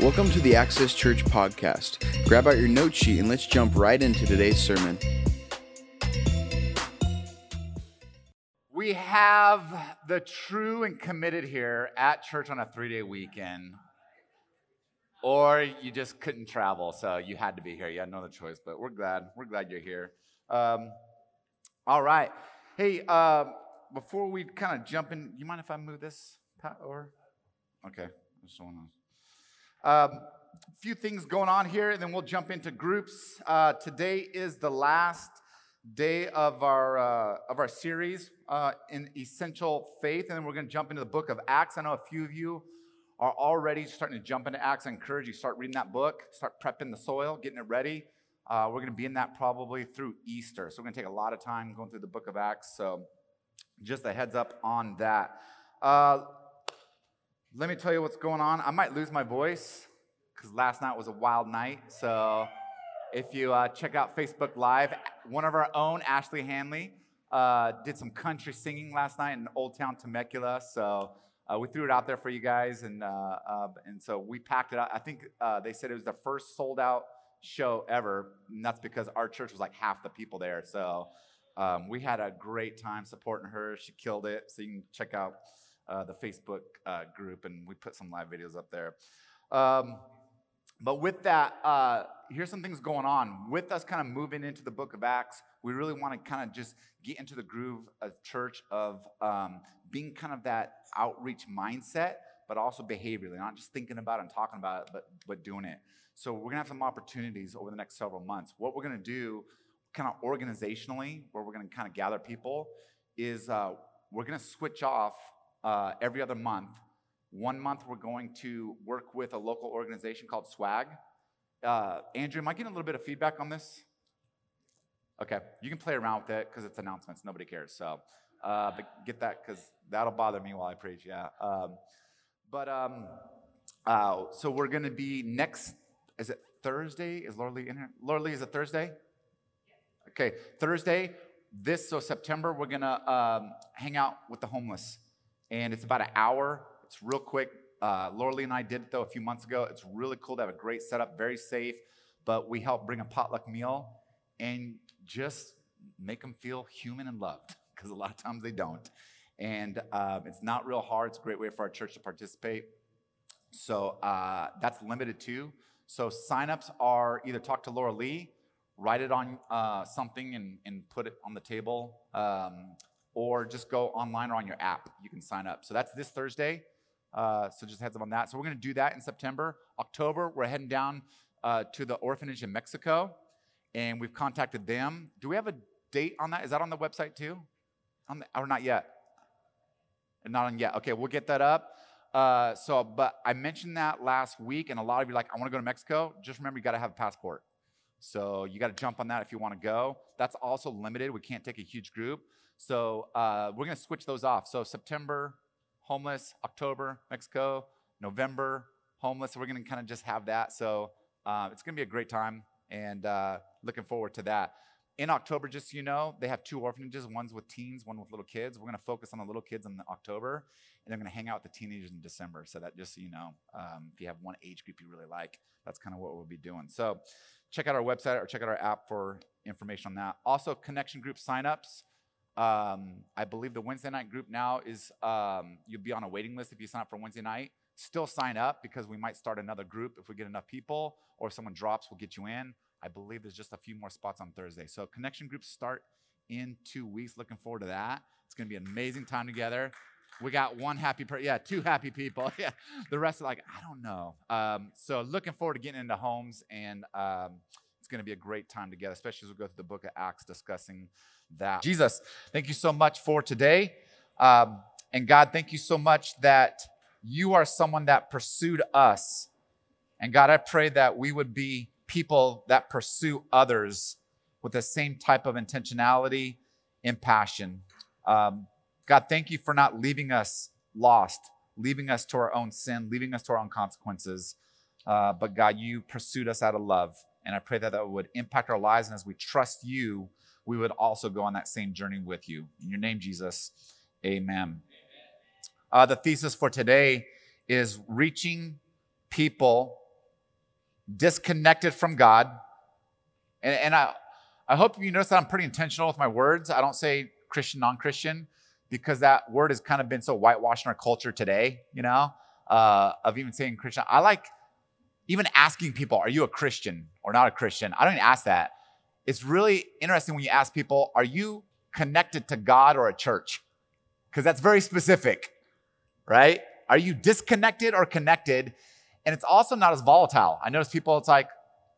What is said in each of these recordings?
Welcome to the Access Church podcast. Grab out your note sheet and let's jump right into today's sermon. We have the true and committed here at church on a three day weekend. Or you just couldn't travel, so you had to be here. You had no other choice, but we're glad. We're glad you're here. Um, all right. Hey, uh, before we kind of jump in, you mind if I move this, Pat, or? Okay. Just want to. Um, a few things going on here, and then we'll jump into groups. Uh, today is the last day of our uh, of our series uh, in essential faith, and then we're going to jump into the book of Acts. I know a few of you are already starting to jump into Acts. I encourage you start reading that book, start prepping the soil, getting it ready. Uh, we're going to be in that probably through Easter, so we're going to take a lot of time going through the book of Acts. So, just a heads up on that. Uh, let me tell you what's going on. I might lose my voice because last night was a wild night. So if you uh, check out Facebook Live, one of our own, Ashley Hanley, uh, did some country singing last night in Old Town Temecula. So uh, we threw it out there for you guys, and uh, uh, and so we packed it out. I think uh, they said it was the first sold out show ever, and that's because our church was like half the people there. So um, we had a great time supporting her. She killed it. So you can check out uh, the Facebook uh, group, and we put some live videos up there. Um, but with that, uh, here's some things going on. With us kind of moving into the book of Acts, we really want to kind of just get into the groove of church of um, being kind of that outreach mindset, but also behaviorally, not just thinking about it and talking about it, but, but doing it. So we're going to have some opportunities over the next several months. What we're going to do, kind of organizationally, where we're going to kind of gather people, is uh, we're going to switch off uh, every other month. One month, we're going to work with a local organization called Swag. Uh, Andrew, am I getting a little bit of feedback on this? Okay, you can play around with it because it's announcements. Nobody cares. So, uh, but get that because that'll bother me while I preach. Yeah. Um, but um, uh, so we're going to be next. Is it Thursday? Is Laura Lee in here? Laura Lee, is it Thursday? Okay, Thursday. This so September, we're gonna um, hang out with the homeless and it's about an hour. It's real quick. Uh, Lee and I did it though a few months ago. It's really cool to have a great setup, very safe. But we help bring a potluck meal and just make them feel human and loved because a lot of times they don't. And uh, it's not real hard. It's a great way for our church to participate. So uh, that's limited too. So signups are either talk to Laura Lee, write it on uh, something and, and put it on the table. Um, or just go online or on your app. You can sign up. So that's this Thursday. Uh, so just heads up on that. So we're going to do that in September. October, we're heading down uh, to the orphanage in Mexico, and we've contacted them. Do we have a date on that? Is that on the website too? On the, or not yet? Not on yet. Okay, we'll get that up. Uh, so, but I mentioned that last week, and a lot of you like, I want to go to Mexico. Just remember, you got to have a passport. So you got to jump on that if you want to go. That's also limited. We can't take a huge group. So uh, we're going to switch those off. So September, homeless, October, Mexico, November, homeless. We're going to kind of just have that. So uh, it's going to be a great time and uh, looking forward to that. In October, just so you know, they have two orphanages. One's with teens, one with little kids. We're going to focus on the little kids in October, and they're going to hang out with the teenagers in December. So that just so you know, um, if you have one age group you really like, that's kind of what we'll be doing. So check out our website or check out our app for information on that. Also, connection group signups. Um, I believe the Wednesday night group now is um, you'll be on a waiting list if you sign up for Wednesday night. Still sign up because we might start another group if we get enough people, or if someone drops, we'll get you in. I believe there's just a few more spots on Thursday. So connection groups start in two weeks. Looking forward to that. It's going to be an amazing time together. We got one happy person. Yeah, two happy people. yeah, the rest are like, I don't know. Um, so looking forward to getting into homes, and um, it's going to be a great time together, especially as we go through the book of Acts discussing that. Jesus, thank you so much for today. Um, and God, thank you so much that you are someone that pursued us. And God, I pray that we would be people that pursue others with the same type of intentionality and passion. Um, God, thank you for not leaving us lost, leaving us to our own sin, leaving us to our own consequences. Uh, but God, you pursued us out of love. And I pray that that would impact our lives. And as we trust you, we would also go on that same journey with you. In your name, Jesus, amen. Uh, the thesis for today is reaching people disconnected from God. And, and I, I hope you notice that I'm pretty intentional with my words. I don't say Christian, non Christian, because that word has kind of been so whitewashed in our culture today, you know, uh, of even saying Christian. I like even asking people, are you a Christian or not a Christian? I don't even ask that. It's really interesting when you ask people, are you connected to God or a church? Because that's very specific, right? Are you disconnected or connected? And it's also not as volatile. I notice people, it's like,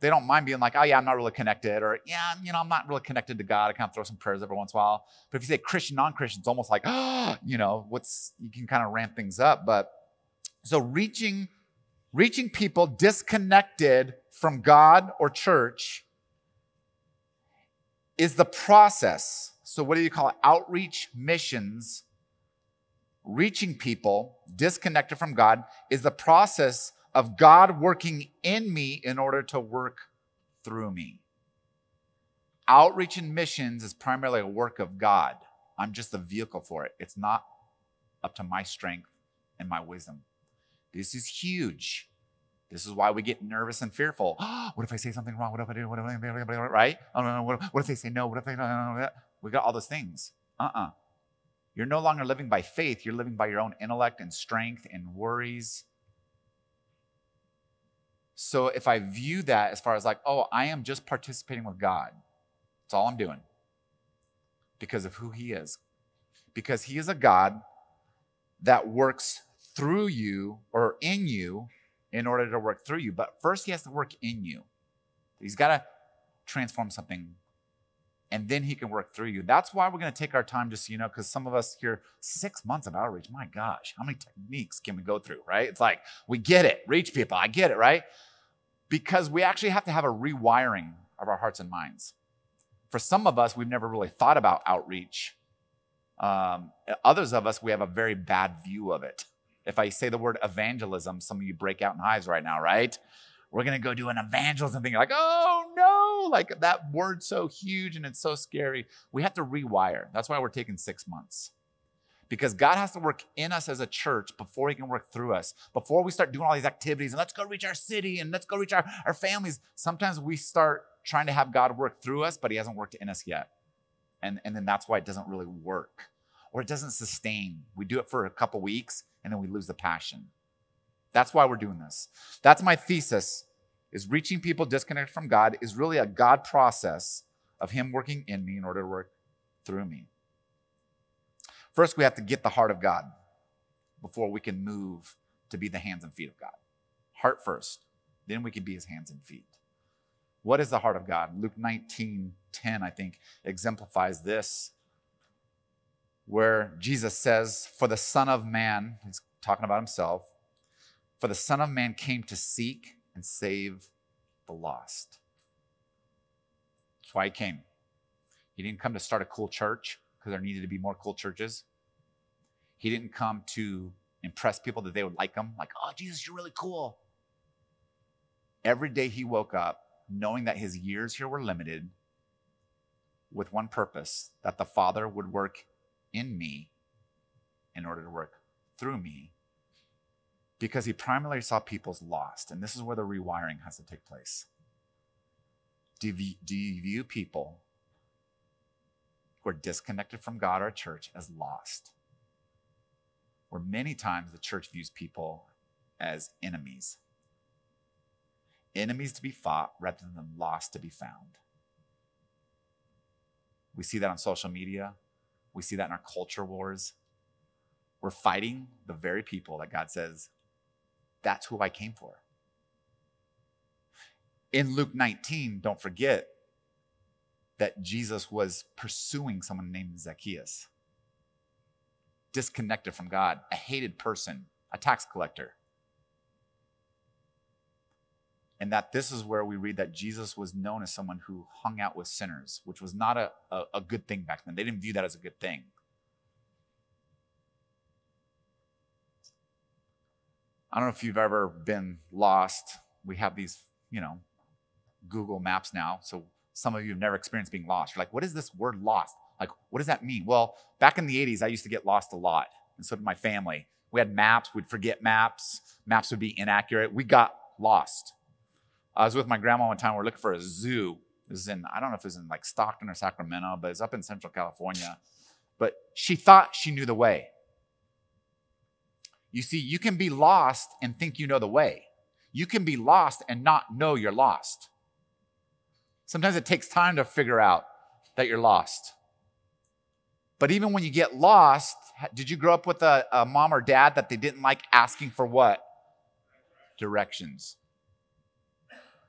they don't mind being like, oh yeah, I'm not really connected, or yeah, you know, I'm not really connected to God. I kind of throw some prayers every once in a while. But if you say Christian, non-Christian, it's almost like, oh, you know, what's you can kind of ramp things up. But so reaching, reaching people disconnected from God or church is the process. So what do you call it? Outreach missions. Reaching people disconnected from God is the process of God working in me in order to work through me. Outreach and missions is primarily a work of God. I'm just the vehicle for it. It's not up to my strength and my wisdom. This is huge. This is why we get nervous and fearful. what if I say something wrong? What if I do? What if I do? Right? What, if they say no? What if they no? We got all those things. Uh uh-uh. uh. you are no longer living by faith. You're living by your own intellect and strength and worries so if I view that as far as like, oh, I am just participating with God, that's all I'm doing because of who He is. Because He is a God that works through you or in you in order to work through you. But first, He has to work in you. He's got to transform something and then he can work through you. That's why we're going to take our time just, you know, because some of us here, six months of outreach, my gosh, how many techniques can we go through, right? It's like, we get it, reach people, I get it, right? Because we actually have to have a rewiring of our hearts and minds. For some of us, we've never really thought about outreach. Um, others of us, we have a very bad view of it. If I say the word evangelism, some of you break out in hives right now, right? we're going to go do an evangelism thing. You're like, oh like that word's so huge and it's so scary. We have to rewire. That's why we're taking six months. Because God has to work in us as a church before He can work through us. Before we start doing all these activities and let's go reach our city and let's go reach our, our families, sometimes we start trying to have God work through us, but He hasn't worked in us yet. And, and then that's why it doesn't really work or it doesn't sustain. We do it for a couple weeks and then we lose the passion. That's why we're doing this. That's my thesis is reaching people disconnected from God is really a God process of him working in me in order to work through me. First, we have to get the heart of God before we can move to be the hands and feet of God. Heart first, then we can be his hands and feet. What is the heart of God? Luke 19 10, I think, exemplifies this, where Jesus says, For the Son of Man, he's talking about himself, for the Son of Man came to seek and save the lost. That's why he came. He didn't come to start a cool church because there needed to be more cool churches. He didn't come to impress people that they would like him, like, oh, Jesus, you're really cool. Every day he woke up knowing that his years here were limited with one purpose that the Father would work in me in order to work through me because he primarily saw people's lost. And this is where the rewiring has to take place. Do you, do you view people who are disconnected from God or church as lost? Where many times the church views people as enemies. Enemies to be fought rather than lost to be found. We see that on social media. We see that in our culture wars. We're fighting the very people that God says that's who I came for. In Luke 19, don't forget that Jesus was pursuing someone named Zacchaeus, disconnected from God, a hated person, a tax collector. And that this is where we read that Jesus was known as someone who hung out with sinners, which was not a, a, a good thing back then. They didn't view that as a good thing. I don't know if you've ever been lost. We have these, you know, Google Maps now. So some of you have never experienced being lost. You're like, what is this word lost? Like, what does that mean? Well, back in the 80s, I used to get lost a lot. And so did my family. We had maps, we'd forget maps, maps would be inaccurate. We got lost. I was with my grandma one time, We're looking for a zoo. This is in, I don't know if it's in like Stockton or Sacramento, but it's up in Central California. But she thought she knew the way. You see, you can be lost and think you know the way. You can be lost and not know you're lost. Sometimes it takes time to figure out that you're lost. But even when you get lost, did you grow up with a, a mom or dad that they didn't like asking for what? Directions.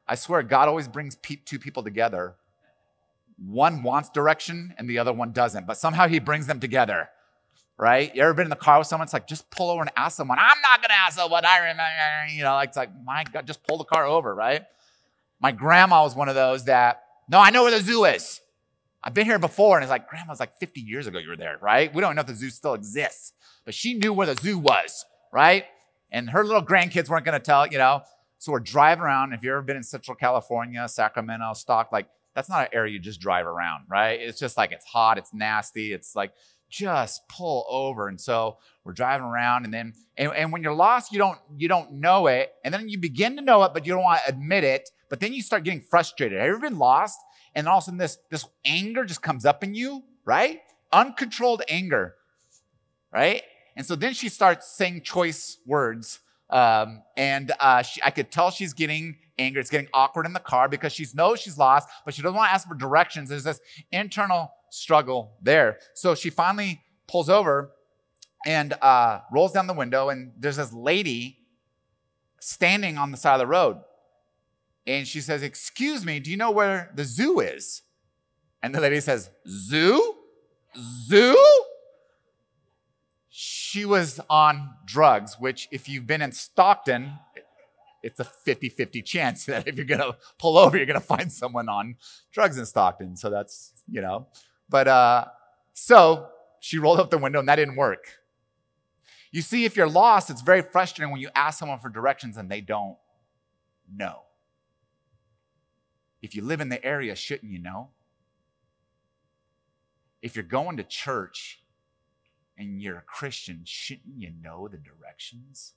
I swear, God always brings pe- two people together. One wants direction and the other one doesn't, but somehow he brings them together, right? You ever been in the car with someone? It's like, just pull over and ask someone. I'm not going to ask someone. I remember, you know, like, it's like, my God, just pull the car over, right? My grandma was one of those that, no, I know where the zoo is. I've been here before. And it's like, grandma's like 50 years ago you were there, right? We don't know if the zoo still exists, but she knew where the zoo was, right? And her little grandkids weren't going to tell, you know, so we're driving around. If you've ever been in Central California, Sacramento, Stock, like that's not an area you just drive around, right? It's just like it's hot, it's nasty, it's like just pull over. And so we're driving around, and then and, and when you're lost, you don't you don't know it, and then you begin to know it, but you don't want to admit it. But then you start getting frustrated. Have you ever been lost? And all of a sudden this this anger just comes up in you, right? Uncontrolled anger, right? And so then she starts saying choice words um, and uh, she, I could tell she's getting angry. It's getting awkward in the car because she knows she's lost, but she doesn't want to ask for directions. There's this internal struggle there. So she finally pulls over and uh, rolls down the window, and there's this lady standing on the side of the road. And she says, Excuse me, do you know where the zoo is? And the lady says, Zoo? Zoo? she was on drugs, which, if you've been in Stockton, it's a 50 50 chance that if you're going to pull over, you're going to find someone on drugs in Stockton. So that's, you know, but uh, so she rolled up the window and that didn't work. You see, if you're lost, it's very frustrating when you ask someone for directions and they don't know. If you live in the area, shouldn't you know? If you're going to church, and you're a Christian, shouldn't you know the directions?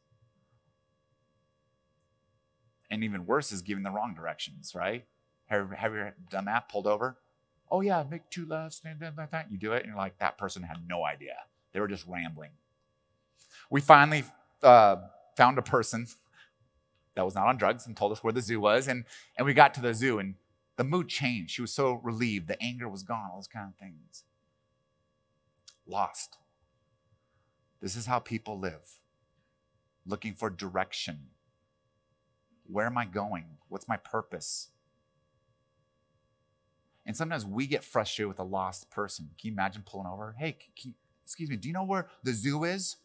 And even worse is giving the wrong directions, right? Have, have you done that? Pulled over? Oh, yeah, make two loves, lefts, like that. You do it, and you're like, that person had no idea. They were just rambling. We finally uh, found a person that was not on drugs and told us where the zoo was. And, and we got to the zoo, and the mood changed. She was so relieved. The anger was gone, all those kind of things. Lost. This is how people live looking for direction. Where am I going? What's my purpose? And sometimes we get frustrated with a lost person. Can you imagine pulling over? Hey, excuse me, do you know where the zoo is?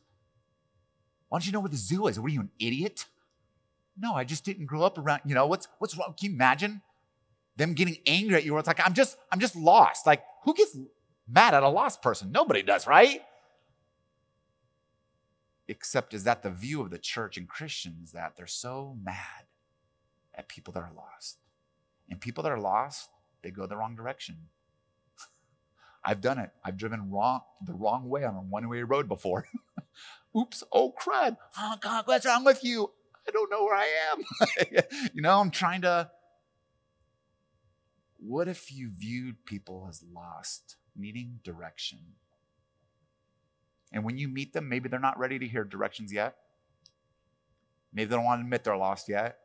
Why don't you know where the zoo is? Are you, an idiot? No, I just didn't grow up around, you know, what's what's wrong? Can you imagine them getting angry at you? It's like, I'm just, I'm just lost. Like, who gets mad at a lost person? Nobody does, right? except is that the view of the church and Christians that they're so mad at people that are lost. And people that are lost, they go the wrong direction. I've done it. I've driven wrong the wrong way on a one-way road before. Oops, oh crud. Oh God, what's wrong with you? I don't know where I am. you know, I'm trying to. What if you viewed people as lost, needing direction? And when you meet them, maybe they're not ready to hear directions yet. Maybe they don't want to admit they're lost yet.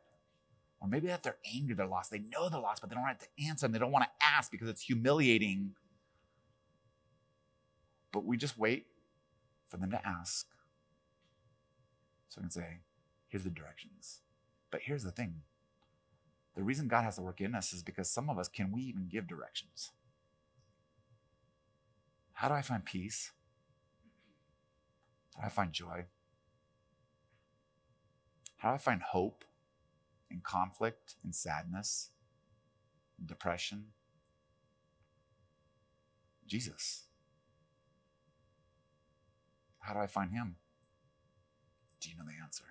Or maybe that they're angry they're lost. They know they're lost, but they don't have to answer and they don't want to ask because it's humiliating. But we just wait for them to ask. So I can say, here's the directions. But here's the thing the reason God has to work in us is because some of us, can we even give directions? How do I find peace? How do I find joy? How do I find hope in conflict and sadness and depression? Jesus. How do I find Him? Do you know the answer?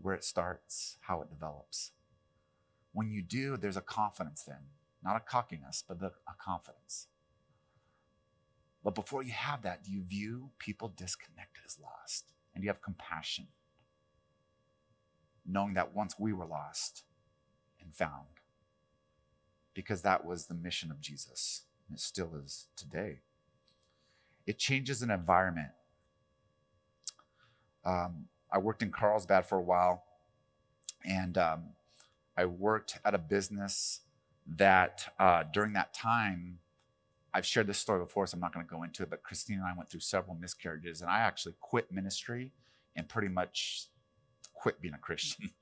Where it starts, how it develops. When you do, there's a confidence then, not a cockiness, but a confidence. But before you have that, do you view people disconnected as lost? And do you have compassion? Knowing that once we were lost and found, because that was the mission of Jesus, and it still is today. It changes an environment. Um, I worked in Carlsbad for a while, and um, I worked at a business that uh, during that time, I've shared this story before, so I'm not going to go into it, but Christine and I went through several miscarriages, and I actually quit ministry and pretty much quit being a Christian.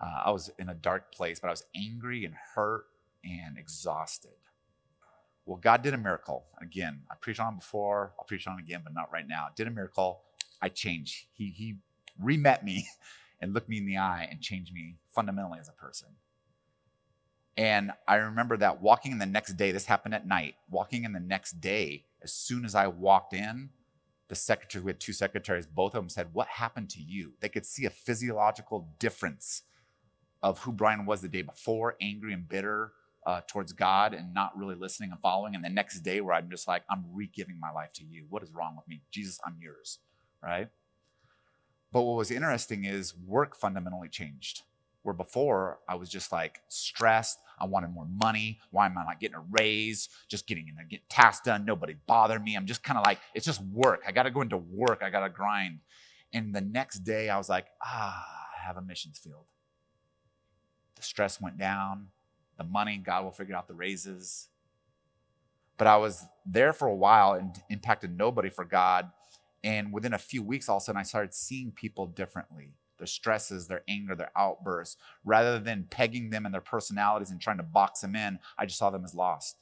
Uh, I was in a dark place, but I was angry and hurt and exhausted. Well, God did a miracle. Again, I preached on before, I'll preach on again, but not right now. Did a miracle. I changed. He, he re-met me and looked me in the eye and changed me fundamentally as a person. And I remember that walking in the next day, this happened at night, walking in the next day, as soon as I walked in, the secretary, we had two secretaries, both of them said, What happened to you? They could see a physiological difference of who Brian was the day before, angry and bitter uh, towards God and not really listening and following. And the next day, where I'm just like, I'm re giving my life to you. What is wrong with me? Jesus, I'm yours, right? But what was interesting is work fundamentally changed. Where before I was just like stressed, I wanted more money. Why am I not getting a raise? Just getting in there, get tasks done. Nobody bother me. I'm just kind of like, it's just work. I got to go into work. I got to grind. And the next day I was like, ah, I have a missions field. The stress went down. The money, God will figure out the raises. But I was there for a while and impacted nobody for God and within a few weeks, all of a sudden, I started seeing people differently their stresses, their anger, their outbursts. Rather than pegging them and their personalities and trying to box them in, I just saw them as lost.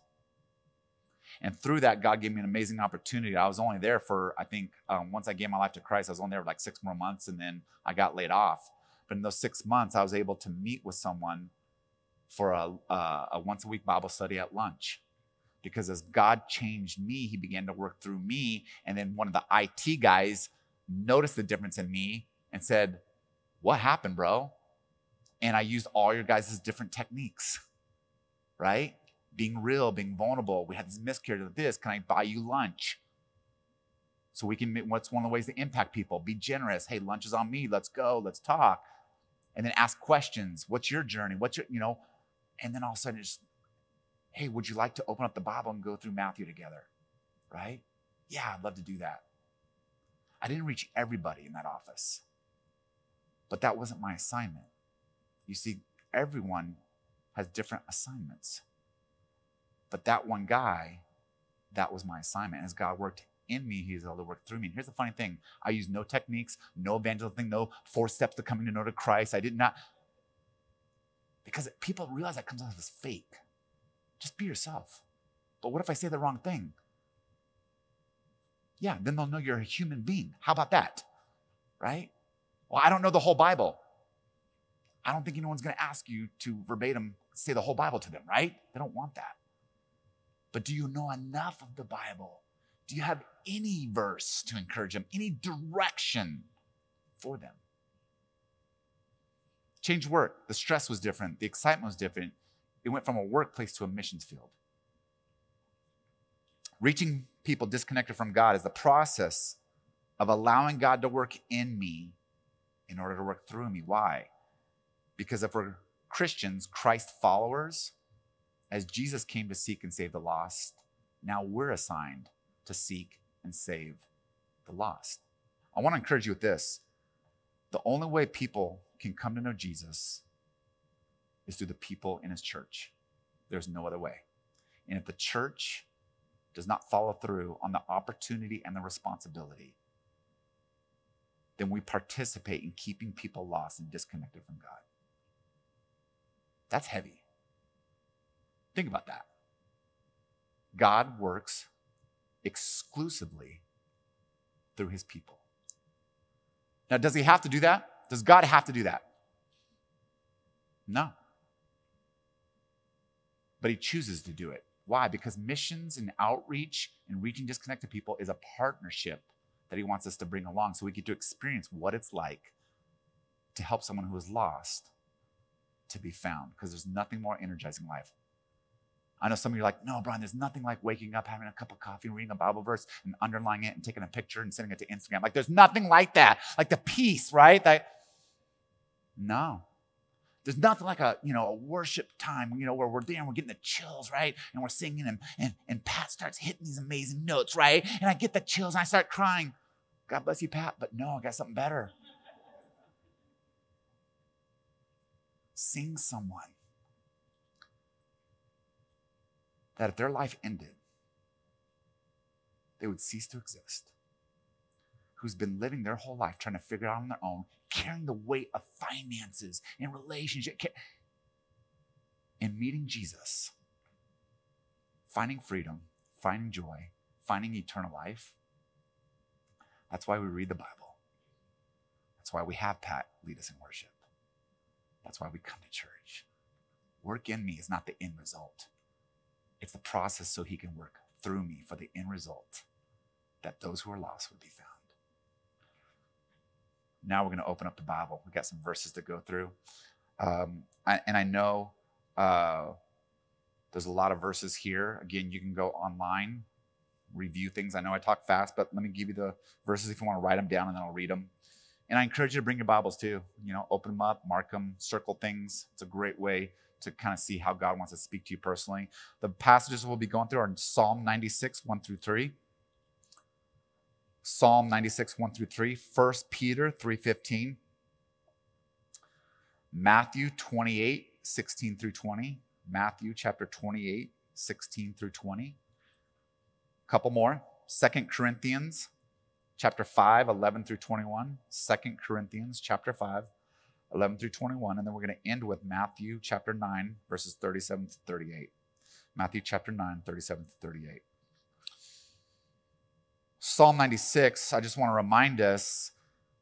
And through that, God gave me an amazing opportunity. I was only there for, I think, um, once I gave my life to Christ, I was only there for like six more months and then I got laid off. But in those six months, I was able to meet with someone for a, a once a week Bible study at lunch because as God changed me, he began to work through me. And then one of the IT guys noticed the difference in me and said, What happened, bro? And I used all your guys' different techniques, right? Being real, being vulnerable. We had this miscarriage of this. Can I buy you lunch? So we can, what's one of the ways to impact people? Be generous. Hey, lunch is on me. Let's go. Let's talk. And then ask questions. What's your journey? What's your, you know, and then all of a sudden just hey, would you like to open up the Bible and go through Matthew together? Right? Yeah, I'd love to do that. I didn't reach everybody in that office, but that wasn't my assignment. You see, everyone has different assignments. But that one guy, that was my assignment. As God worked in me, He's able to work through me. And here's the funny thing I used no techniques, no evangelism thing, no four steps to coming to know to Christ. I did not, because people realize that comes off as fake. Just be yourself. But what if I say the wrong thing? Yeah, then they'll know you're a human being. How about that? Right? Well, I don't know the whole Bible. I don't think anyone's going to ask you to verbatim say the whole Bible to them, right? They don't want that. But do you know enough of the Bible? Do you have any verse to encourage them, any direction for them? Change work. The stress was different. The excitement was different. It went from a workplace to a missions field. Reaching people disconnected from God is the process of allowing God to work in me in order to work through me. Why? Because if we're Christians, Christ followers, as Jesus came to seek and save the lost, now we're assigned to seek and save the lost. I want to encourage you with this. The only way people can come to know Jesus is through the people in his church. There's no other way. And if the church does not follow through on the opportunity and the responsibility, then we participate in keeping people lost and disconnected from God. That's heavy. Think about that. God works exclusively through his people. Now, does he have to do that? Does God have to do that? No but he chooses to do it. Why? Because missions and outreach and reaching disconnected people is a partnership that he wants us to bring along so we get to experience what it's like to help someone who is lost to be found because there's nothing more energizing life I know some of you are like, no, Brian, there's nothing like waking up, having a cup of coffee, reading a Bible verse, and underlining it and taking a picture and sending it to Instagram. Like, there's nothing like that. Like the peace, right? That no. There's nothing like a, you know, a worship time, you know, where we're there and we're getting the chills, right? And we're singing and, and, and Pat starts hitting these amazing notes, right? And I get the chills and I start crying. God bless you, Pat, but no, I got something better. Sing someone that if their life ended, they would cease to exist. Who's been living their whole life trying to figure it out on their own, carrying the weight of finances and relationship, and meeting Jesus, finding freedom, finding joy, finding eternal life. That's why we read the Bible. That's why we have Pat lead us in worship. That's why we come to church. Work in me is not the end result. It's the process so he can work through me for the end result that those who are lost would be found. Now we're going to open up the Bible. We've got some verses to go through. Um, I, and I know uh, there's a lot of verses here. Again, you can go online, review things. I know I talk fast, but let me give you the verses if you want to write them down and then I'll read them. And I encourage you to bring your Bibles too. You know, open them up, mark them, circle things. It's a great way to kind of see how God wants to speak to you personally. The passages we'll be going through are Psalm 96, 1 through 3. Psalm 96, 1 through 3. 1 Peter 3.15. Matthew 28, 16 through 20. Matthew chapter 28, 16 through 20. A couple more. Second Corinthians chapter 5, 11 through 21. Second Corinthians chapter 5, 11 through 21. And then we're going to end with Matthew chapter 9, verses 37 to 38. Matthew chapter 9, 37 to 38. Psalm 96, I just want to remind us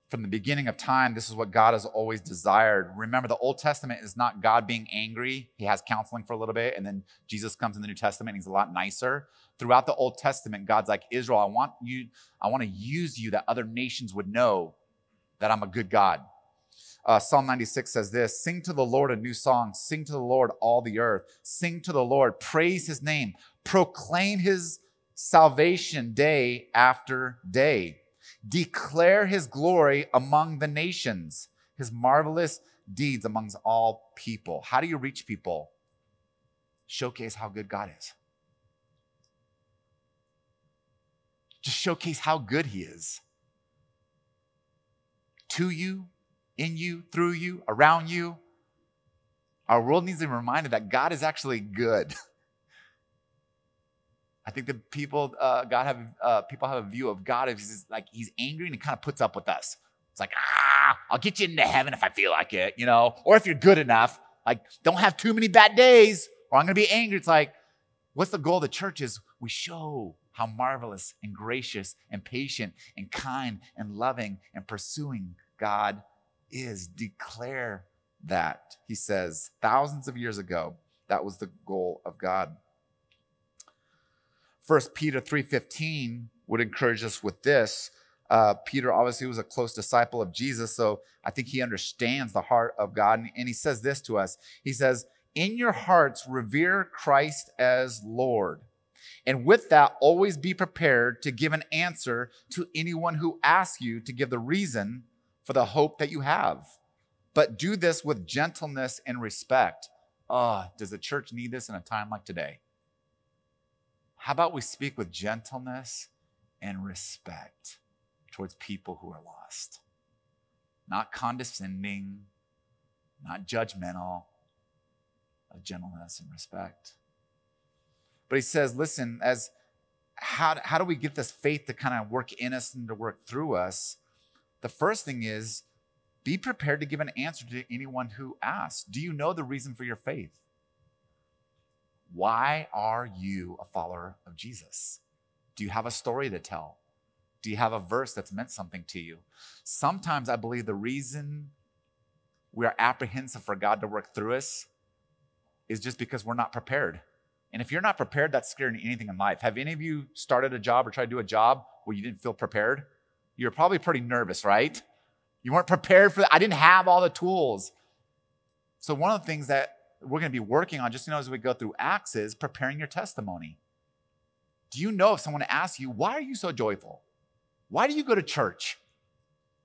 from the beginning of time, this is what God has always desired. Remember, the Old Testament is not God being angry. He has counseling for a little bit, and then Jesus comes in the New Testament, he's a lot nicer. Throughout the Old Testament, God's like, Israel, I want you, I want to use you that other nations would know that I'm a good God. Uh, Psalm 96 says this Sing to the Lord a new song. Sing to the Lord all the earth. Sing to the Lord. Praise his name. Proclaim his salvation day after day. Declare his glory among the nations, his marvelous deeds amongst all people. How do you reach people? Showcase how good God is. Just showcase how good he is. To you, in you, through you, around you. Our world needs to be reminded that God is actually good. I think the people, uh, God have uh, people have a view of God as like He's angry and He kind of puts up with us. It's like ah, I'll get you into heaven if I feel like it, you know, or if you're good enough. Like, don't have too many bad days, or I'm gonna be angry. It's like, what's the goal of the church? Is we show how marvelous and gracious and patient and kind and loving and pursuing God is. Declare that. He says, thousands of years ago, that was the goal of God. First Peter 3.15 would encourage us with this. Uh, Peter obviously was a close disciple of Jesus, so I think he understands the heart of God. And, and he says this to us. He says, in your hearts, revere Christ as Lord. And with that, always be prepared to give an answer to anyone who asks you to give the reason for the hope that you have. But do this with gentleness and respect. Oh, does the church need this in a time like today? How about we speak with gentleness and respect towards people who are lost? Not condescending, not judgmental, of gentleness and respect. But he says, listen, as how, how do we get this faith to kind of work in us and to work through us? The first thing is be prepared to give an answer to anyone who asks. Do you know the reason for your faith? Why are you a follower of Jesus? Do you have a story to tell? Do you have a verse that's meant something to you? Sometimes I believe the reason we are apprehensive for God to work through us is just because we're not prepared. And if you're not prepared, that's scaring anything in life. Have any of you started a job or tried to do a job where you didn't feel prepared? You're probably pretty nervous, right? You weren't prepared for that. I didn't have all the tools. So, one of the things that we're going to be working on, just you know, as we go through Acts, is preparing your testimony. Do you know if someone asks you, why are you so joyful? Why do you go to church?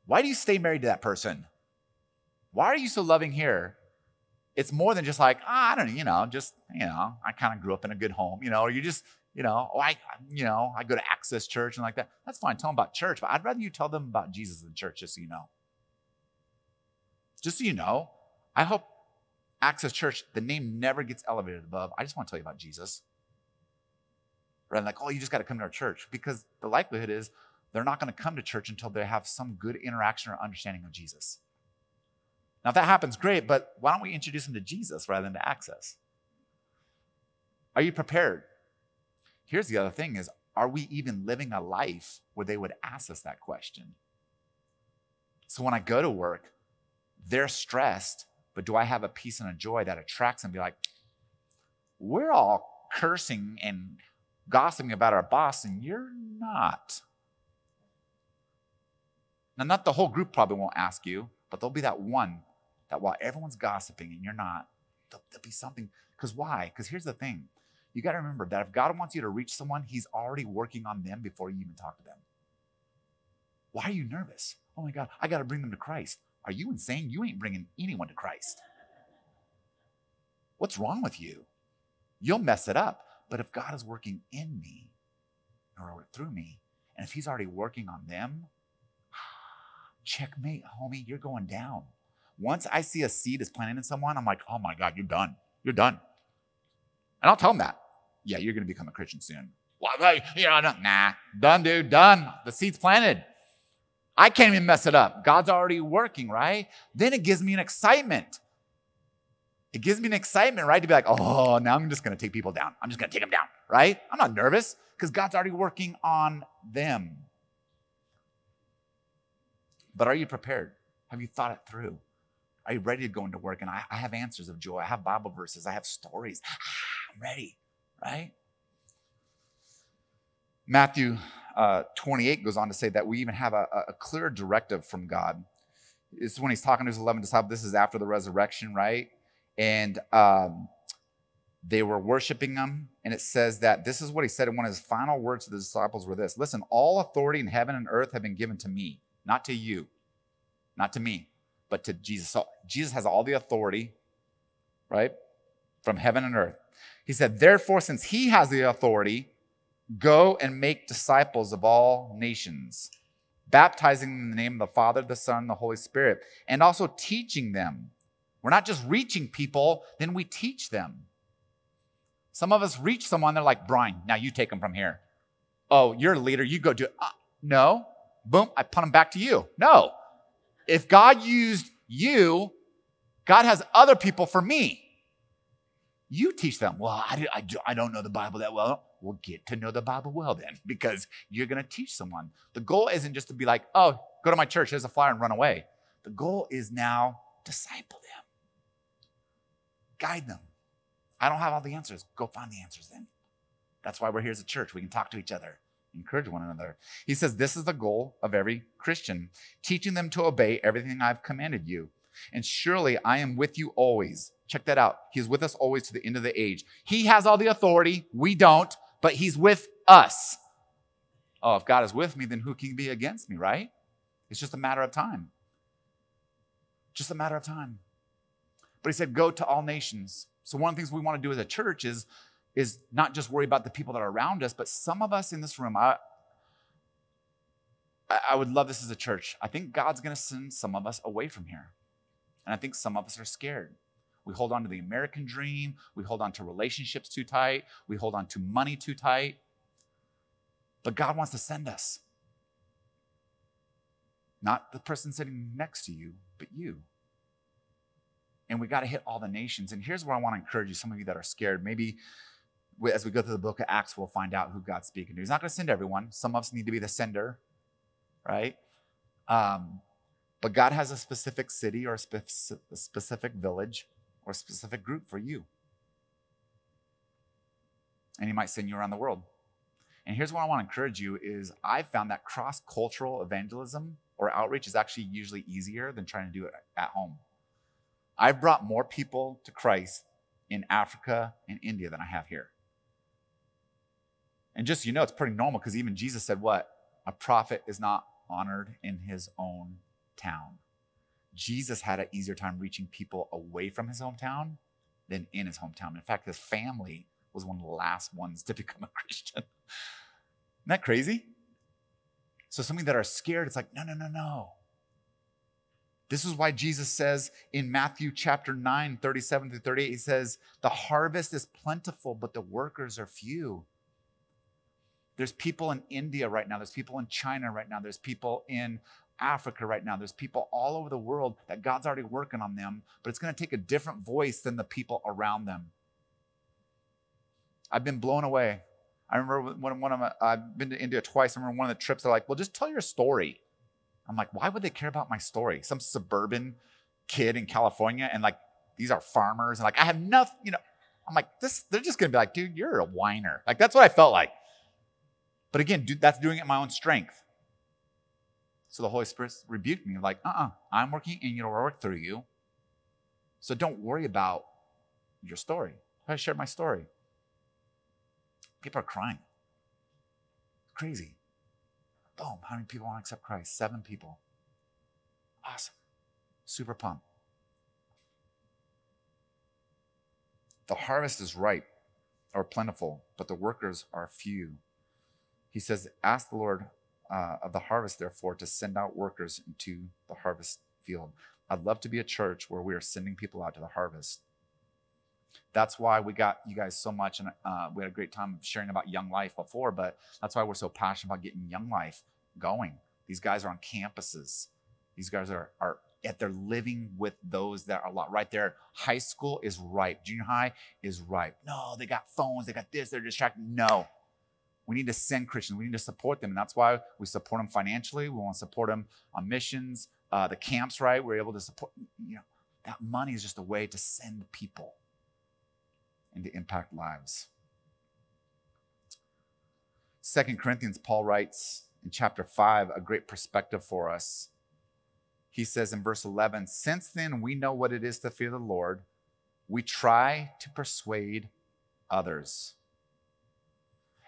Why do you stay married to that person? Why are you so loving here? It's more than just like, oh, I don't know, you know, just, you know, I kind of grew up in a good home, you know, or you just, you know, oh, I, you know, I go to Access Church and like that. That's fine. Tell them about church, but I'd rather you tell them about Jesus than church, just so you know. Just so you know, I hope Access Church, the name never gets elevated above. I just want to tell you about Jesus. Rather than like, oh, you just got to come to our church. Because the likelihood is they're not going to come to church until they have some good interaction or understanding of Jesus. Now, if that happens, great, but why don't we introduce them to Jesus rather than to access? Are you prepared? Here's the other thing is, are we even living a life where they would ask us that question? So when I go to work, they're stressed, but do I have a peace and a joy that attracts them? Be like, we're all cursing and gossiping about our boss, and you're not. Now, not the whole group probably won't ask you, but there'll be that one that while everyone's gossiping and you're not, there'll, there'll be something. Because why? Because here's the thing you got to remember that if God wants you to reach someone, He's already working on them before you even talk to them. Why are you nervous? Oh my God, I got to bring them to Christ. Are you insane? You ain't bringing anyone to Christ. What's wrong with you? You'll mess it up. But if God is working in me or through me, and if He's already working on them, checkmate, homie, you're going down. Once I see a seed is planted in someone, I'm like, oh my God, you're done. You're done. And I'll tell them that. Yeah, you're going to become a Christian soon. Well, you know, nah, done, dude, done. The seed's planted. I can't even mess it up. God's already working, right? Then it gives me an excitement. It gives me an excitement, right? To be like, oh, now I'm just going to take people down. I'm just going to take them down, right? I'm not nervous because God's already working on them. But are you prepared? Have you thought it through? Are you ready to go into work? And I, I have answers of joy. I have Bible verses. I have stories. Ah, I'm ready, right? Matthew uh, 28 goes on to say that we even have a, a clear directive from God. Is when he's talking to his 11 disciples. This is after the resurrection, right? And um, they were worshiping him. And it says that this is what he said. And one of his final words to the disciples were this Listen, all authority in heaven and earth have been given to me, not to you, not to me, but to Jesus. So Jesus has all the authority, right? From heaven and earth. He said, Therefore, since he has the authority, Go and make disciples of all nations, baptizing them in the name of the Father, the Son, the Holy Spirit, and also teaching them. We're not just reaching people, then we teach them. Some of us reach someone, they're like, Brian, now you take them from here. Oh, you're a leader, you go do it. Uh, no. Boom, I put them back to you. No. If God used you, God has other people for me. You teach them. Well, I, I, I don't know the Bible that well. Well, get to know the Bible well then, because you're going to teach someone. The goal isn't just to be like, oh, go to my church, here's a flyer, and run away. The goal is now disciple them, guide them. I don't have all the answers. Go find the answers then. That's why we're here as a church. We can talk to each other, encourage one another. He says, This is the goal of every Christian, teaching them to obey everything I've commanded you. And surely I am with you always. Check that out. He's with us always to the end of the age. He has all the authority. We don't but he's with us. Oh, if God is with me, then who can be against me, right? It's just a matter of time. Just a matter of time. But he said, go to all nations. So one of the things we want to do as a church is, is not just worry about the people that are around us, but some of us in this room, I, I would love this as a church. I think God's going to send some of us away from here. And I think some of us are scared. We hold on to the American dream. We hold on to relationships too tight. We hold on to money too tight. But God wants to send us. Not the person sitting next to you, but you. And we got to hit all the nations. And here's where I want to encourage you, some of you that are scared. Maybe as we go through the book of Acts, we'll find out who God's speaking to. He's not going to send everyone. Some of us need to be the sender, right? Um, but God has a specific city or a, a specific village or a specific group for you. And he might send you around the world. And here's what I want to encourage you is I've found that cross-cultural evangelism or outreach is actually usually easier than trying to do it at home. I've brought more people to Christ in Africa and India than I have here. And just so you know, it's pretty normal because even Jesus said, What? A prophet is not honored in his own town. Jesus had an easier time reaching people away from his hometown than in his hometown. In fact, his family was one of the last ones to become a Christian. Isn't that crazy? So, some that are scared, it's like, no, no, no, no. This is why Jesus says in Matthew chapter 9, 37 through 38, he says, The harvest is plentiful, but the workers are few. There's people in India right now, there's people in China right now, there's people in Africa right now, there's people all over the world that God's already working on them, but it's going to take a different voice than the people around them. I've been blown away. I remember when one of my, I've been to India twice. I remember one of the trips, they're like, well, just tell your story. I'm like, why would they care about my story? Some suburban kid in California, and like these are farmers, and like I have nothing, you know. I'm like, this, they're just gonna be like, dude, you're a whiner. Like that's what I felt like. But again, dude, that's doing it my own strength. So the Holy Spirit rebuked me, like, uh-uh, I'm working in you to work through you. So don't worry about your story. I shared my story. People are crying. Crazy. Boom. How many people want to accept Christ? Seven people. Awesome. Super pumped. The harvest is ripe or plentiful, but the workers are few. He says, Ask the Lord uh, of the harvest, therefore, to send out workers into the harvest field. I'd love to be a church where we are sending people out to the harvest. That's why we got you guys so much, and uh, we had a great time sharing about Young Life before. But that's why we're so passionate about getting Young Life going. These guys are on campuses. These guys are are at they're living with those that are a lot right there. High school is ripe. Junior high is ripe. No, they got phones. They got this. They're distracted. No, we need to send Christians. We need to support them, and that's why we support them financially. We want to support them on missions. Uh, the camps, right? We're able to support. You know, that money is just a way to send people and to impact lives. Second Corinthians, Paul writes in chapter 5 a great perspective for us. He says in verse 11, Since then we know what it is to fear the Lord, we try to persuade others.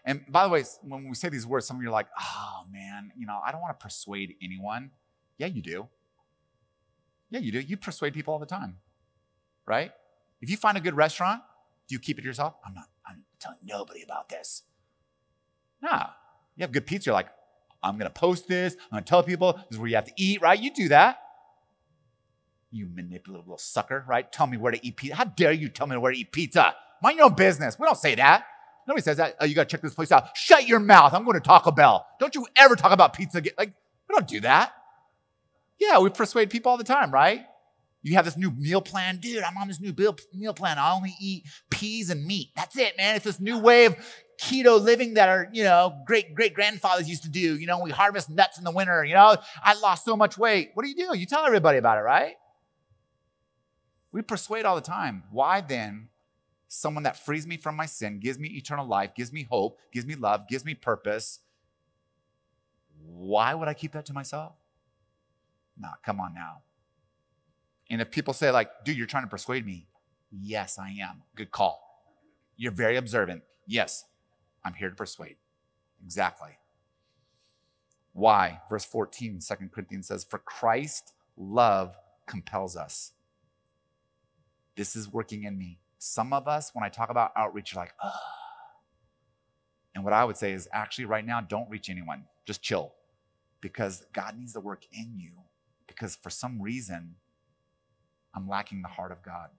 And by the way, when we say these words, some of you are like, oh man, you know, I don't want to persuade anyone. Yeah, you do. Yeah, you do. You persuade people all the time, right? If you find a good restaurant, do you keep it yourself? I'm not, I'm telling nobody about this. Nah. You have good pizza, you're like, I'm gonna post this, I'm gonna tell people this is where you have to eat, right? You do that. You manipulative little sucker, right? Tell me where to eat pizza. How dare you tell me where to eat pizza? Mind your own business. We don't say that. Nobody says that. Oh, you gotta check this place out. Shut your mouth. I'm going to Taco Bell. Don't you ever talk about pizza again. Like, we don't do that. Yeah, we persuade people all the time, right? You have this new meal plan. Dude, I'm on this new meal plan. I only eat peas and meat. That's it, man. It's this new way of keto living that our, you know, great great grandfathers used to do. You know, we harvest nuts in the winter. You know, I lost so much weight. What do you do? You tell everybody about it, right? We persuade all the time. Why then? Someone that frees me from my sin, gives me eternal life, gives me hope, gives me love, gives me purpose. Why would I keep that to myself? Nah, come on now. And if people say, like, dude, you're trying to persuade me, yes, I am. Good call. You're very observant. Yes, I'm here to persuade. Exactly. Why? Verse 14, 2 Corinthians says, For Christ love compels us. This is working in me. Some of us, when I talk about outreach, you're like, oh. And what I would say is actually, right now, don't reach anyone. Just chill. Because God needs to work in you. Because for some reason, I'm lacking the heart of God.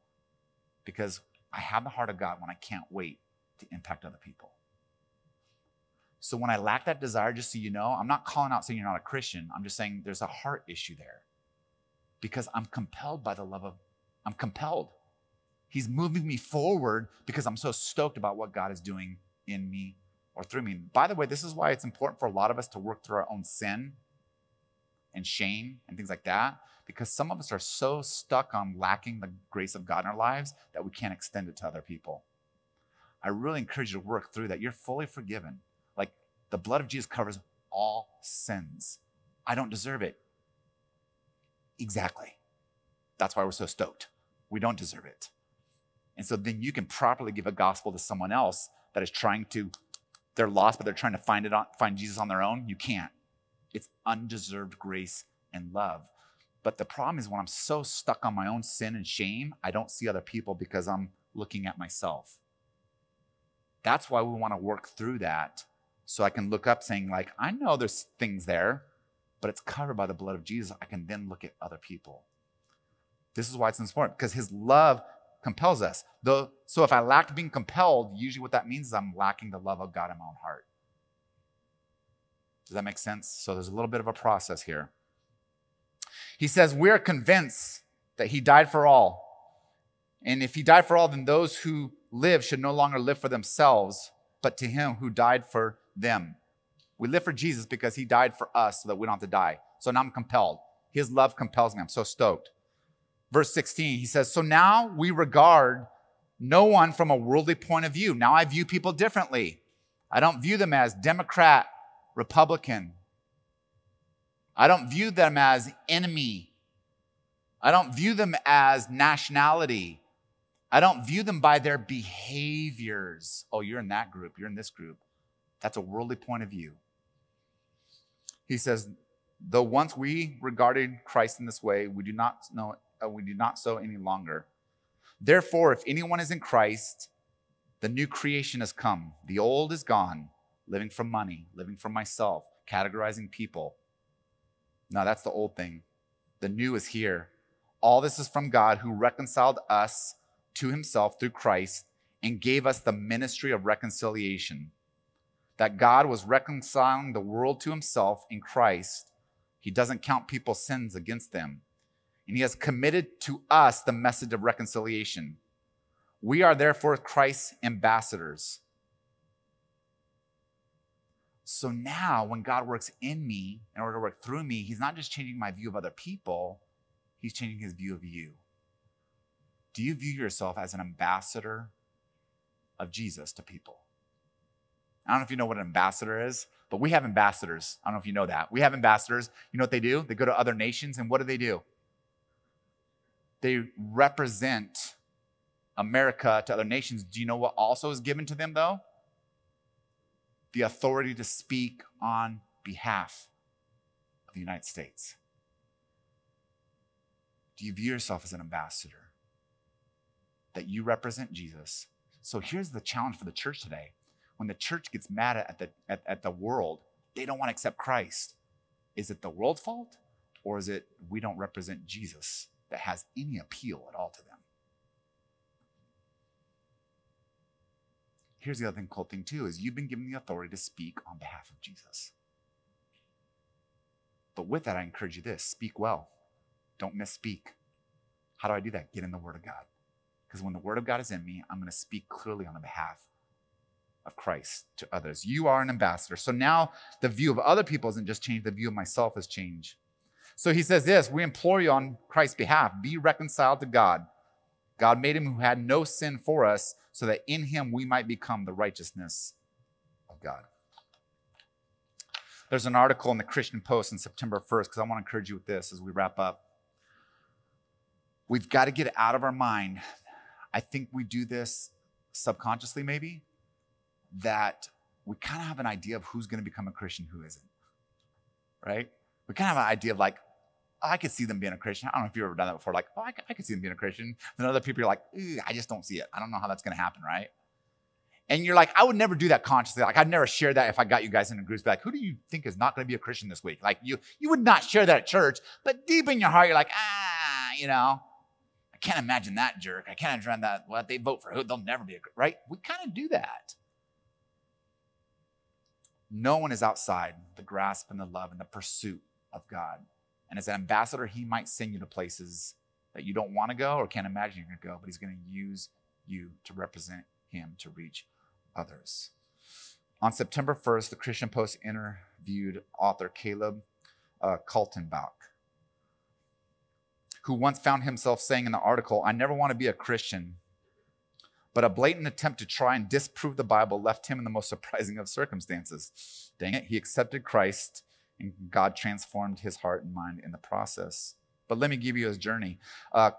Because I have the heart of God when I can't wait to impact other people. So when I lack that desire, just so you know, I'm not calling out saying you're not a Christian. I'm just saying there's a heart issue there. Because I'm compelled by the love of, I'm compelled. He's moving me forward because I'm so stoked about what God is doing in me or through me. By the way, this is why it's important for a lot of us to work through our own sin and shame and things like that, because some of us are so stuck on lacking the grace of God in our lives that we can't extend it to other people. I really encourage you to work through that. You're fully forgiven. Like the blood of Jesus covers all sins. I don't deserve it. Exactly. That's why we're so stoked. We don't deserve it. And so then you can properly give a gospel to someone else that is trying to, they're lost, but they're trying to find it on, find Jesus on their own. You can't. It's undeserved grace and love. But the problem is when I'm so stuck on my own sin and shame, I don't see other people because I'm looking at myself. That's why we want to work through that so I can look up saying, like, I know there's things there, but it's covered by the blood of Jesus. I can then look at other people. This is why it's important because his love compels us. Though, so if I lack being compelled, usually what that means is I'm lacking the love of God in my own heart. Does that make sense? So there's a little bit of a process here. He says, We're convinced that he died for all. And if he died for all, then those who live should no longer live for themselves, but to him who died for them. We live for Jesus because he died for us so that we don't have to die. So now I'm compelled. His love compels me. I'm so stoked. Verse 16, he says, So now we regard no one from a worldly point of view. Now I view people differently. I don't view them as Democrat, Republican. I don't view them as enemy. I don't view them as nationality. I don't view them by their behaviors. Oh, you're in that group, you're in this group. That's a worldly point of view. He says, though once we regarded Christ in this way, we do not know uh, we do not so any longer. Therefore, if anyone is in Christ, the new creation has come. The old is gone, living from money, living from myself, categorizing people. Now that's the old thing. The new is here. All this is from God who reconciled us to himself through Christ and gave us the ministry of reconciliation. That God was reconciling the world to himself in Christ. He doesn't count people's sins against them. And he has committed to us the message of reconciliation. We are therefore Christ's ambassadors. So now, when God works in me in order to work through me, he's not just changing my view of other people, he's changing his view of you. Do you view yourself as an ambassador of Jesus to people? I don't know if you know what an ambassador is, but we have ambassadors. I don't know if you know that. We have ambassadors. You know what they do? They go to other nations, and what do they do? They represent America to other nations. Do you know what also is given to them, though? The authority to speak on behalf of the United States. Do you view yourself as an ambassador? that you represent Jesus. So here's the challenge for the church today. When the church gets mad at the, at, at the world, they don't want to accept Christ. Is it the world's fault? Or is it we don't represent Jesus that has any appeal at all to them? Here's the other thing, cool thing too, is you've been given the authority to speak on behalf of Jesus. But with that, I encourage you this speak well. Don't misspeak. How do I do that? Get in the Word of God. Because when the word of God is in me, I'm going to speak clearly on the behalf of Christ to others. You are an ambassador. So now the view of other people isn't just changed, the view of myself has changed. So he says this We implore you on Christ's behalf, be reconciled to God. God made him who had no sin for us, so that in him we might become the righteousness of God. There's an article in the Christian Post on September 1st, because I want to encourage you with this as we wrap up. We've got to get it out of our mind I think we do this subconsciously, maybe, that we kind of have an idea of who's going to become a Christian, who isn't, right? We kind of have an idea of like, oh, I could see them being a Christian. I don't know if you've ever done that before. Like, oh, I, I could see them being a Christian. Then other people are like, I just don't see it. I don't know how that's going to happen, right? And you're like, I would never do that consciously. Like, I'd never share that if I got you guys in a group. Be like, who do you think is not going to be a Christian this week? Like, you, you would not share that at church, but deep in your heart, you're like, ah, you know, I can't imagine that jerk. I can't imagine that. What they vote for who? They'll never be a right. We kind of do that. No one is outside the grasp and the love and the pursuit of God. And as an ambassador, He might send you to places that you don't want to go or can't imagine you're going to go, but He's going to use you to represent Him to reach others. On September 1st, the Christian Post interviewed author Caleb uh, Kaltenbach who once found himself saying in the article, I never want to be a Christian. But a blatant attempt to try and disprove the Bible left him in the most surprising of circumstances. Dang it, he accepted Christ and God transformed his heart and mind in the process. But let me give you his journey. Uh,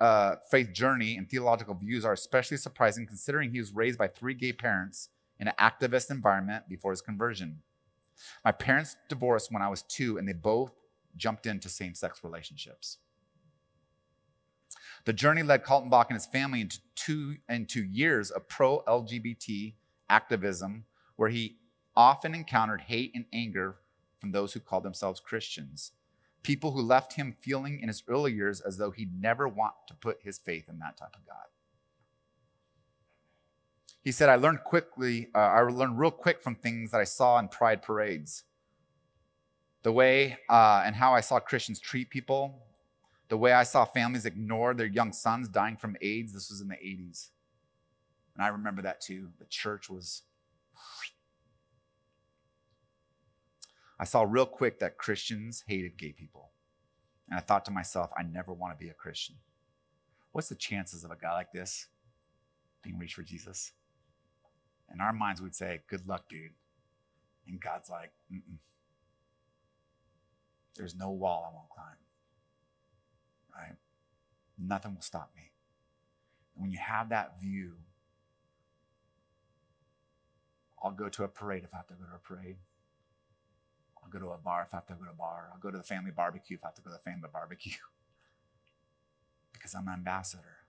uh, faith journey and theological views are especially surprising considering he was raised by three gay parents in an activist environment before his conversion. My parents divorced when I was two, and they both jumped into same sex relationships. The journey led Kaltenbach and his family into two, into years of pro LGBT activism, where he often encountered hate and anger from those who called themselves Christians people who left him feeling in his early years as though he'd never want to put his faith in that type of God. He said, I learned quickly, uh, I learned real quick from things that I saw in pride parades. The way uh, and how I saw Christians treat people, the way I saw families ignore their young sons dying from AIDS. This was in the 80s. And I remember that too. The church was I saw real quick that Christians hated gay people. And I thought to myself, I never want to be a Christian. What's the chances of a guy like this being reached for Jesus? In our minds, we'd say, Good luck, dude. And God's like, Mm-mm. There's no wall I won't climb. Right? Nothing will stop me. And when you have that view, I'll go to a parade if I have to go to a parade. Go to a bar if I have to go to a bar. I'll go to the family barbecue if I have to go to the family barbecue. because I'm an ambassador.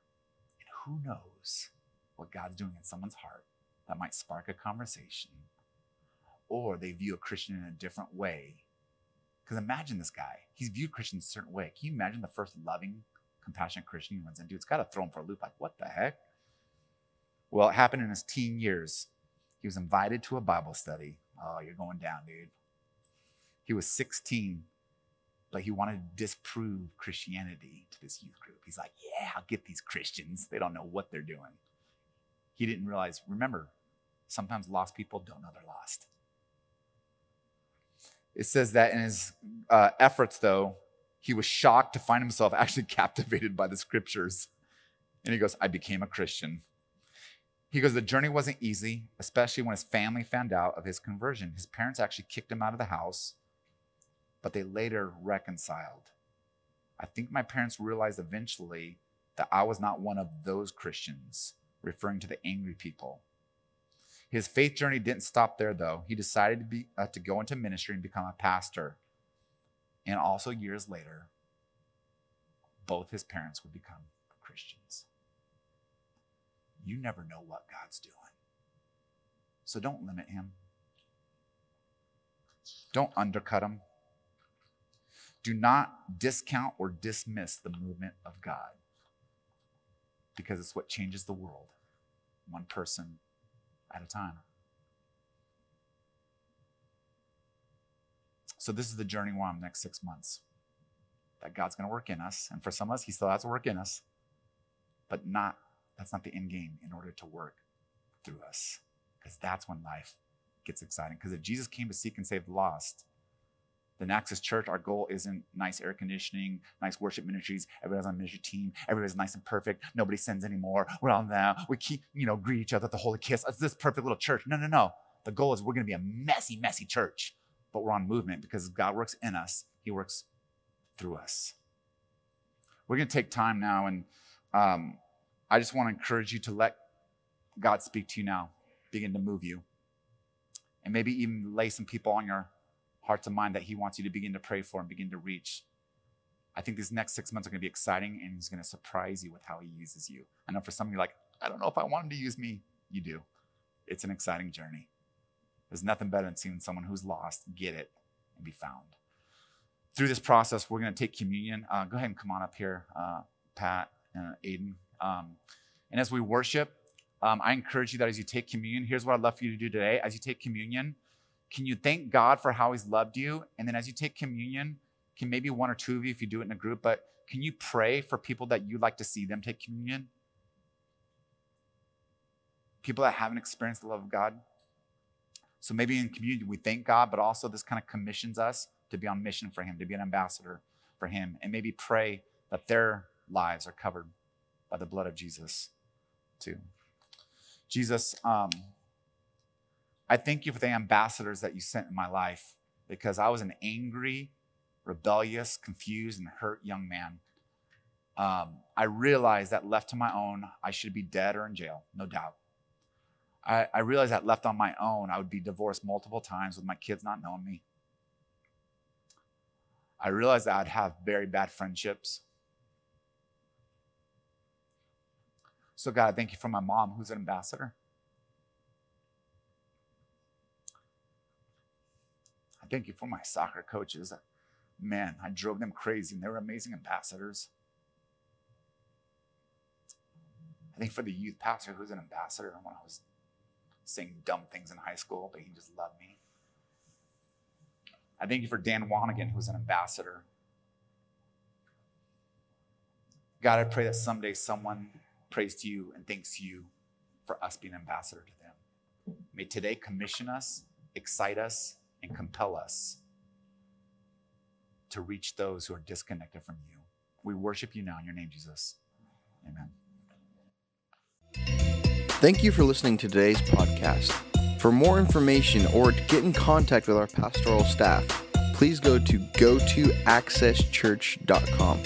And who knows what God's doing in someone's heart that might spark a conversation. Or they view a Christian in a different way. Because imagine this guy. He's viewed Christians a certain way. Can you imagine the first loving, compassionate Christian he runs into? It's got to throw him for a loop. Like, what the heck? Well, it happened in his teen years. He was invited to a Bible study. Oh, you're going down, dude. He was 16, but he wanted to disprove Christianity to this youth group. He's like, yeah, I'll get these Christians. They don't know what they're doing. He didn't realize, remember, sometimes lost people don't know they're lost. It says that in his uh, efforts, though, he was shocked to find himself actually captivated by the scriptures. And he goes, I became a Christian. He goes, The journey wasn't easy, especially when his family found out of his conversion. His parents actually kicked him out of the house but they later reconciled. I think my parents realized eventually that I was not one of those Christians, referring to the angry people. His faith journey didn't stop there, though. He decided to, be, uh, to go into ministry and become a pastor. And also, years later, both his parents would become Christians. You never know what God's doing. So don't limit him, don't undercut him. Do not discount or dismiss the movement of God because it's what changes the world, one person at a time. So, this is the journey we're on the next six months that God's going to work in us. And for some of us, He still has to work in us, but not that's not the end game in order to work through us because that's when life gets exciting. Because if Jesus came to seek and save the lost, the Access Church, our goal isn't nice air conditioning, nice worship ministries. Everybody's on a ministry team. Everybody's nice and perfect. Nobody sins anymore. We're all now. We keep, you know, greet each other the holy kiss. It's this perfect little church. No, no, no. The goal is we're going to be a messy, messy church, but we're on movement because God works in us. He works through us. We're going to take time now, and um, I just want to encourage you to let God speak to you now, begin to move you, and maybe even lay some people on your hearts and mind that He wants you to begin to pray for and begin to reach. I think these next six months are going to be exciting and He's going to surprise you with how He uses you. I know for some of you, like, I don't know if I want Him to use me. You do. It's an exciting journey. There's nothing better than seeing someone who's lost get it and be found. Through this process, we're going to take communion. Uh, go ahead and come on up here, uh, Pat and Aiden. Um, and as we worship, um, I encourage you that as you take communion, here's what I'd love for you to do today. As you take communion, can you thank God for how He's loved you? And then as you take communion, can maybe one or two of you, if you do it in a group, but can you pray for people that you'd like to see them take communion? People that haven't experienced the love of God. So maybe in communion, we thank God, but also this kind of commissions us to be on mission for Him, to be an ambassador for Him, and maybe pray that their lives are covered by the blood of Jesus too. Jesus, um, I thank you for the ambassadors that you sent in my life because I was an angry, rebellious, confused, and hurt young man. Um, I realized that left to my own, I should be dead or in jail, no doubt. I, I realized that left on my own, I would be divorced multiple times with my kids not knowing me. I realized that I'd have very bad friendships. So, God, I thank you for my mom, who's an ambassador. I thank you for my soccer coaches. Man, I drove them crazy, and they were amazing ambassadors. I think for the youth pastor who's an ambassador when I was saying dumb things in high school, but he just loved me. I thank you for Dan Wanigan, who's an ambassador. God, I pray that someday someone prays to you and thanks you for us being ambassador to them. May today commission us, excite us, and compel us to reach those who are disconnected from you. We worship you now in your name, Jesus. Amen. Thank you for listening to today's podcast. For more information or to get in contact with our pastoral staff, please go to go to accesschurch.com.